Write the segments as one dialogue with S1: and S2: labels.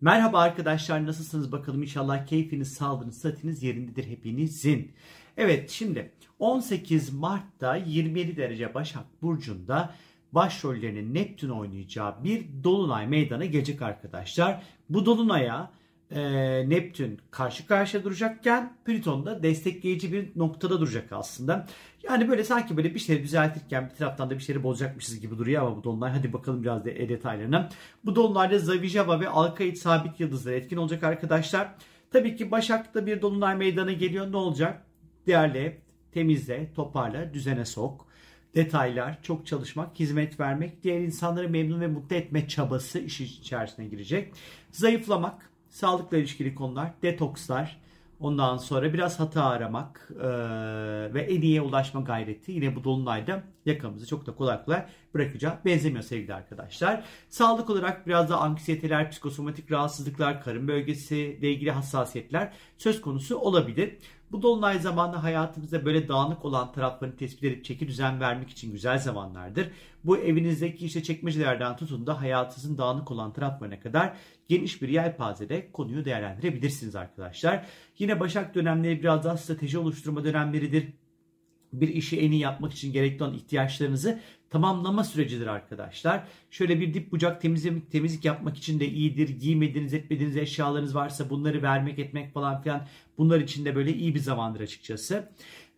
S1: Merhaba arkadaşlar nasılsınız bakalım inşallah keyfiniz, sağlığınız, sıhhatiniz yerindedir hepinizin. Evet şimdi 18 Mart'ta 27 derece Başak Burcu'nda başrollerini Neptün oynayacağı bir dolunay meydana gelecek arkadaşlar. Bu dolunaya e, Neptün karşı karşıya duracakken Plüton da destekleyici bir noktada duracak aslında. Yani böyle sanki böyle bir şeyleri düzeltirken bir taraftan da bir şeyleri bozacakmışız gibi duruyor ama bu dolunay hadi bakalım biraz da detaylarına. Bu dolunayda Zavijava ve Alkaid sabit yıldızlar etkin olacak arkadaşlar. Tabii ki Başak'ta bir dolunay meydana geliyor ne olacak? Değerli, temizle, toparla, düzene sok detaylar, çok çalışmak, hizmet vermek, diğer insanları memnun ve mutlu etme çabası işin içerisine girecek. Zayıflamak, sağlıkla ilişkili konular, detokslar, ondan sonra biraz hata aramak e, ve en iyiye ulaşma gayreti. Yine bu dolunayda yakamızı çok da kolay kolay bırakacağı benzemiyor sevgili arkadaşlar. Sağlık olarak biraz da anksiyeteler, psikosomatik rahatsızlıklar, karın bölgesiyle ilgili hassasiyetler söz konusu olabilir. Bu dolunay zamanı hayatımızda böyle dağınık olan taraflarını tespit edip çeki düzen vermek için güzel zamanlardır. Bu evinizdeki işte çekmecelerden tutun da hayatınızın dağınık olan taraflarına kadar geniş bir yelpazede konuyu değerlendirebilirsiniz arkadaşlar. Yine Başak dönemleri biraz daha strateji oluşturma dönemleridir bir işi en iyi yapmak için gerekli olan ihtiyaçlarınızı tamamlama sürecidir arkadaşlar. Şöyle bir dip bucak temizlik, temizlik yapmak için de iyidir. Giymediğiniz etmediğiniz eşyalarınız varsa bunları vermek etmek falan filan bunlar için de böyle iyi bir zamandır açıkçası.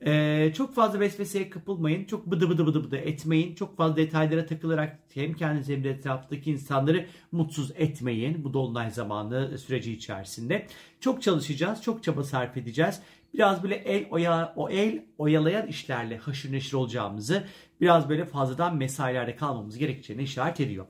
S1: Ee, çok fazla vesveseye kapılmayın. Çok bıdı bıdı bıdı bıdı etmeyin. Çok fazla detaylara takılarak hem kendinizi hem de etraftaki insanları mutsuz etmeyin. Bu dolunay zamanı süreci içerisinde. Çok çalışacağız. Çok çaba sarf edeceğiz biraz böyle el oya, o el oyalayan işlerle haşır neşir olacağımızı, biraz böyle fazladan mesailerde kalmamız gerekeceğini işaret ediyor.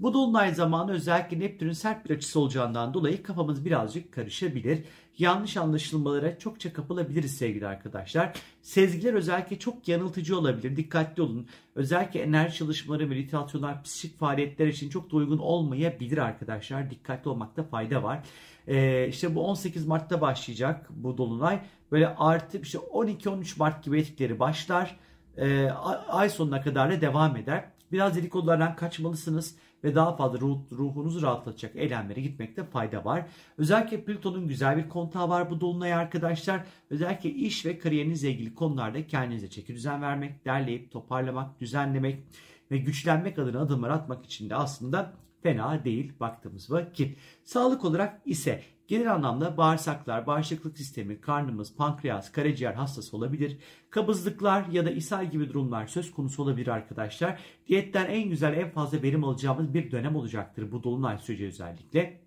S1: Bu dolunay zamanı özellikle Neptün'ün sert bir açısı olacağından dolayı kafamız birazcık karışabilir. Yanlış anlaşılmalara çokça kapılabiliriz sevgili arkadaşlar. Sezgiler özellikle çok yanıltıcı olabilir. Dikkatli olun. Özellikle enerji çalışmaları, meditasyonlar, psikik faaliyetler için çok da uygun olmayabilir arkadaşlar. Dikkatli olmakta fayda var. Ee, işte bu 18 Mart'ta başlayacak bu dolunay. Böyle artı işte 12-13 Mart gibi etkileri başlar. Ee, ay sonuna kadar da devam eder. Biraz dedikodulardan kaçmalısınız ve daha fazla ruh, ruhunuzu rahatlatacak eylemlere gitmekte fayda var. Özellikle Plüton'un güzel bir kontağı var bu dolunay arkadaşlar. Özellikle iş ve kariyerinizle ilgili konularda kendinize çeki düzen vermek, derleyip toparlamak, düzenlemek ve güçlenmek adına adımlar atmak için de aslında fena değil baktığımız vakit. Sağlık olarak ise genel anlamda bağırsaklar, bağışıklık sistemi, karnımız, pankreas, karaciğer hastası olabilir. Kabızlıklar ya da ishal gibi durumlar söz konusu olabilir arkadaşlar. Diyetten en güzel, en fazla verim alacağımız bir dönem olacaktır bu dolunay süreci özellikle.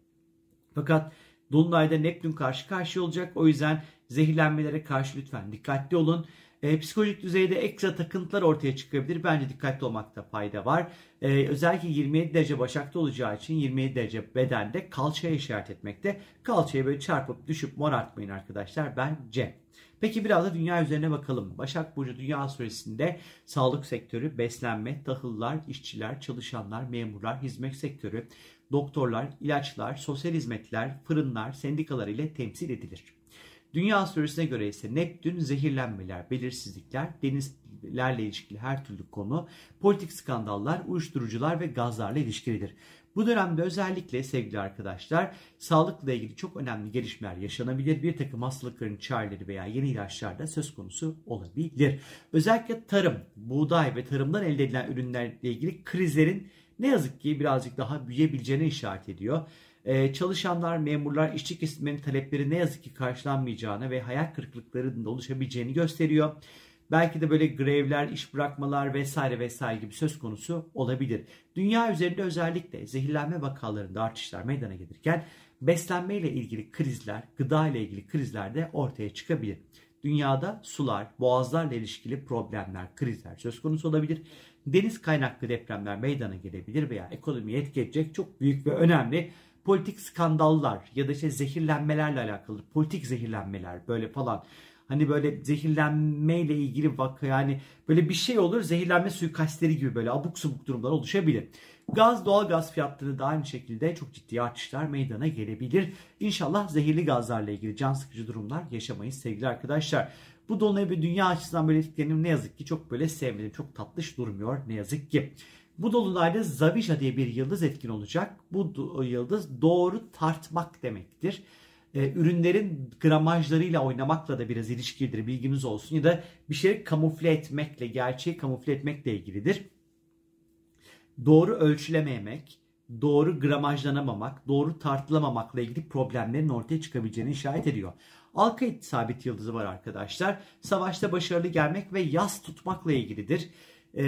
S1: Fakat Dolunay'da Neptün karşı karşıya olacak. O yüzden zehirlenmelere karşı lütfen dikkatli olun. E, psikolojik düzeyde ekstra takıntılar ortaya çıkabilir. Bence dikkatli olmakta fayda var. E, özellikle 27 derece başakta olacağı için 27 derece bedende kalçaya işaret etmekte. Kalçaya böyle çarpıp düşüp morartmayın arkadaşlar bence. Peki biraz da dünya üzerine bakalım. Başak Burcu dünya astrolojisinde sağlık sektörü, beslenme, tahıllar, işçiler, çalışanlar, memurlar, hizmet sektörü, doktorlar, ilaçlar, sosyal hizmetler, fırınlar, sendikalar ile temsil edilir. Dünya astrolojisine göre ise Neptün zehirlenmeler, belirsizlikler, denizlerle ilişkili her türlü konu, politik skandallar, uyuşturucular ve gazlarla ilişkilidir. Bu dönemde özellikle sevgili arkadaşlar sağlıkla ilgili çok önemli gelişmeler yaşanabilir. Bir takım hastalıkların çareleri veya yeni ilaçlar da söz konusu olabilir. Özellikle tarım, buğday ve tarımdan elde edilen ürünlerle ilgili krizlerin ne yazık ki birazcık daha büyüyebileceğine işaret ediyor. Ee, çalışanlar, memurlar, işçi kesimlerinin talepleri ne yazık ki karşılanmayacağını ve hayal kırıklıklarının da oluşabileceğini gösteriyor. Belki de böyle grevler, iş bırakmalar vesaire vesaire gibi söz konusu olabilir. Dünya üzerinde özellikle zehirlenme vakalarında artışlar meydana gelirken beslenme ile ilgili krizler, gıda ile ilgili krizler de ortaya çıkabilir. Dünyada sular, boğazlarla ilişkili problemler, krizler söz konusu olabilir. Deniz kaynaklı depremler meydana gelebilir veya ekonomiye etki edecek çok büyük ve önemli politik skandallar ya da işte zehirlenmelerle alakalı politik zehirlenmeler böyle falan Hani böyle zehirlenmeyle ilgili vaka yani böyle bir şey olur zehirlenme suikastleri gibi böyle abuk subuk durumlar oluşabilir. Gaz, doğal gaz fiyatları da aynı şekilde çok ciddi artışlar meydana gelebilir. İnşallah zehirli gazlarla ilgili can sıkıcı durumlar yaşamayız sevgili arkadaşlar. Bu dolunay bir dünya açısından böyle etkilerini ne yazık ki çok böyle sevmedim. Çok tatlış durmuyor ne yazık ki. Bu dolunayda Zavisha diye bir yıldız etkin olacak. Bu yıldız doğru tartmak demektir. Ee, ürünlerin gramajlarıyla oynamakla da biraz ilişkilidir bilginiz olsun. Ya da bir şeyi kamufle etmekle, gerçeği kamufle etmekle ilgilidir. Doğru ölçülememek, doğru gramajlanamamak, doğru tartılamamakla ilgili problemlerin ortaya çıkabileceğini işaret ediyor. Alkaid sabit yıldızı var arkadaşlar. Savaşta başarılı gelmek ve yas tutmakla ilgilidir. Ee,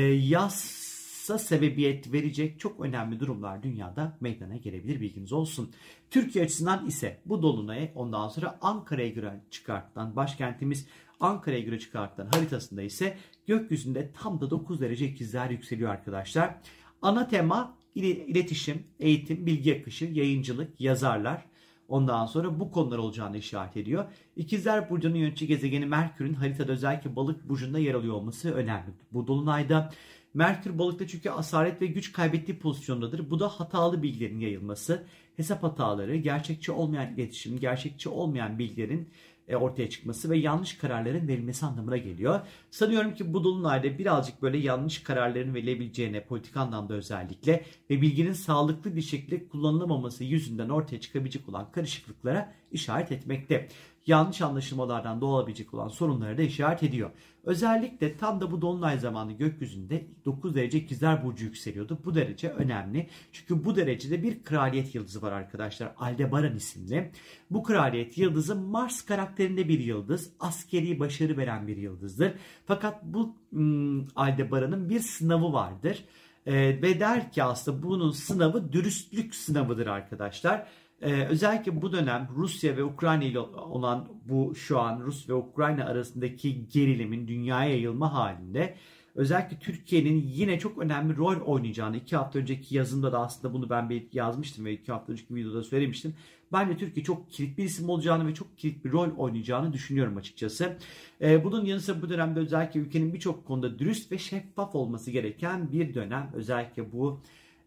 S1: yasa sebebiyet verecek çok önemli durumlar dünyada meydana gelebilir bilginiz olsun. Türkiye açısından ise bu dolunayı ondan sonra Ankara'ya göre çıkartılan başkentimiz Ankara'ya göre çıkartılan haritasında ise gökyüzünde tam da 9 derece ikizler yükseliyor arkadaşlar. Ana tema iletişim, eğitim, bilgi akışı, yayıncılık, yazarlar. Ondan sonra bu konular olacağını işaret ediyor. İkizler Burcu'nun yönetici gezegeni Merkür'ün haritada özellikle balık burcunda yer alıyor olması önemli. Bu dolunayda Merkür balıkta çünkü asaret ve güç kaybettiği pozisyondadır. Bu da hatalı bilgilerin yayılması, hesap hataları, gerçekçi olmayan iletişim, gerçekçi olmayan bilgilerin e, ortaya çıkması ve yanlış kararların verilmesi anlamına geliyor. Sanıyorum ki bu dolunayda birazcık böyle yanlış kararların verilebileceğine politik anlamda özellikle ve bilginin sağlıklı bir şekilde kullanılamaması yüzünden ortaya çıkabilecek olan karışıklıklara işaret etmekte yanlış anlaşılmalardan doğabilecek olan sorunları da işaret ediyor. Özellikle tam da bu dolunay zamanı gökyüzünde 9 derece ikizler burcu yükseliyordu. Bu derece önemli. Çünkü bu derecede bir kraliyet yıldızı var arkadaşlar. Aldebaran isimli. Bu kraliyet yıldızı Mars karakterinde bir yıldız. Askeri başarı veren bir yıldızdır. Fakat bu hmm, Aldebaran'ın bir sınavı vardır. Ee, ve der ki aslında bunun sınavı dürüstlük sınavıdır arkadaşlar. Ee, özellikle bu dönem Rusya ve Ukrayna ile olan bu şu an Rus ve Ukrayna arasındaki gerilimin dünyaya yayılma halinde özellikle Türkiye'nin yine çok önemli rol oynayacağını iki hafta önceki yazımda da aslında bunu ben bir yazmıştım ve iki hafta önceki videoda söylemiştim. Ben de Türkiye çok kilit bir isim olacağını ve çok kilit bir rol oynayacağını düşünüyorum açıkçası. Ee, bunun yanı sıra bu dönemde özellikle ülkenin birçok konuda dürüst ve şeffaf olması gereken bir dönem. Özellikle bu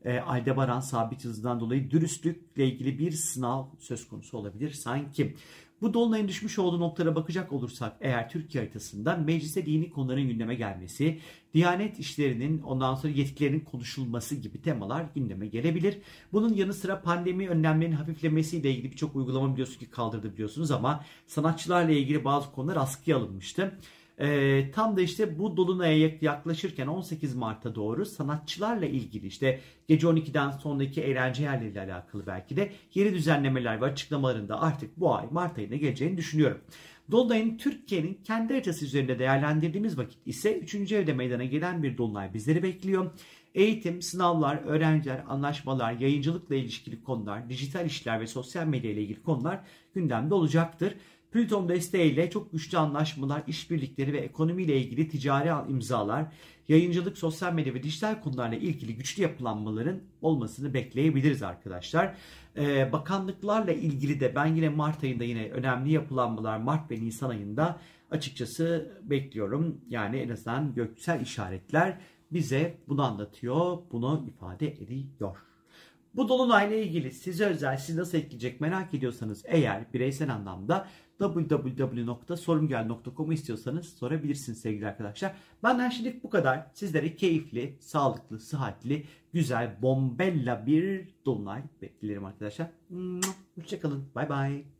S1: e, Aldebaran sabit hızından dolayı dürüstlükle ilgili bir sınav söz konusu olabilir sanki. Bu dolunayın düşmüş olduğu noktalara bakacak olursak eğer Türkiye haritasında meclise dini konuların gündeme gelmesi, Diyanet işlerinin ondan sonra yetkilerinin konuşulması gibi temalar gündeme gelebilir. Bunun yanı sıra pandemi önlemlerinin hafiflemesiyle ilgili birçok uygulama biliyorsunuz ki kaldırdı biliyorsunuz ama sanatçılarla ilgili bazı konular askıya alınmıştı. E, tam da işte bu dolunaya yaklaşırken 18 Mart'a doğru sanatçılarla ilgili işte gece 12'den sonraki eğlence yerleriyle alakalı belki de yeni düzenlemeler ve açıklamalarında artık bu ay Mart ayına geleceğini düşünüyorum. Dolunay'ın Türkiye'nin kendi haritası üzerinde değerlendirdiğimiz vakit ise 3. evde meydana gelen bir dolunay bizleri bekliyor. Eğitim, sınavlar, öğrenciler, anlaşmalar, yayıncılıkla ilişkili konular, dijital işler ve sosyal medya ile ilgili konular gündemde olacaktır. Plüton desteğiyle çok güçlü anlaşmalar, işbirlikleri ve ekonomiyle ilgili ticari imzalar, yayıncılık, sosyal medya ve dijital konularla ilgili güçlü yapılanmaların olmasını bekleyebiliriz arkadaşlar. Ee, bakanlıklarla ilgili de ben yine Mart ayında yine önemli yapılanmalar Mart ve Nisan ayında açıkçası bekliyorum. Yani en azından göksel işaretler bize bunu anlatıyor, bunu ifade ediyor. Bu dolunayla ilgili size özel sizi nasıl etkileyecek merak ediyorsanız eğer bireysel anlamda www.sorumgel.com'u istiyorsanız sorabilirsiniz sevgili arkadaşlar. Benden şimdilik bu kadar. Sizlere keyifli, sağlıklı, sıhhatli, güzel, bombella bir dolunay beklerim arkadaşlar. Hoşçakalın. Bay bay.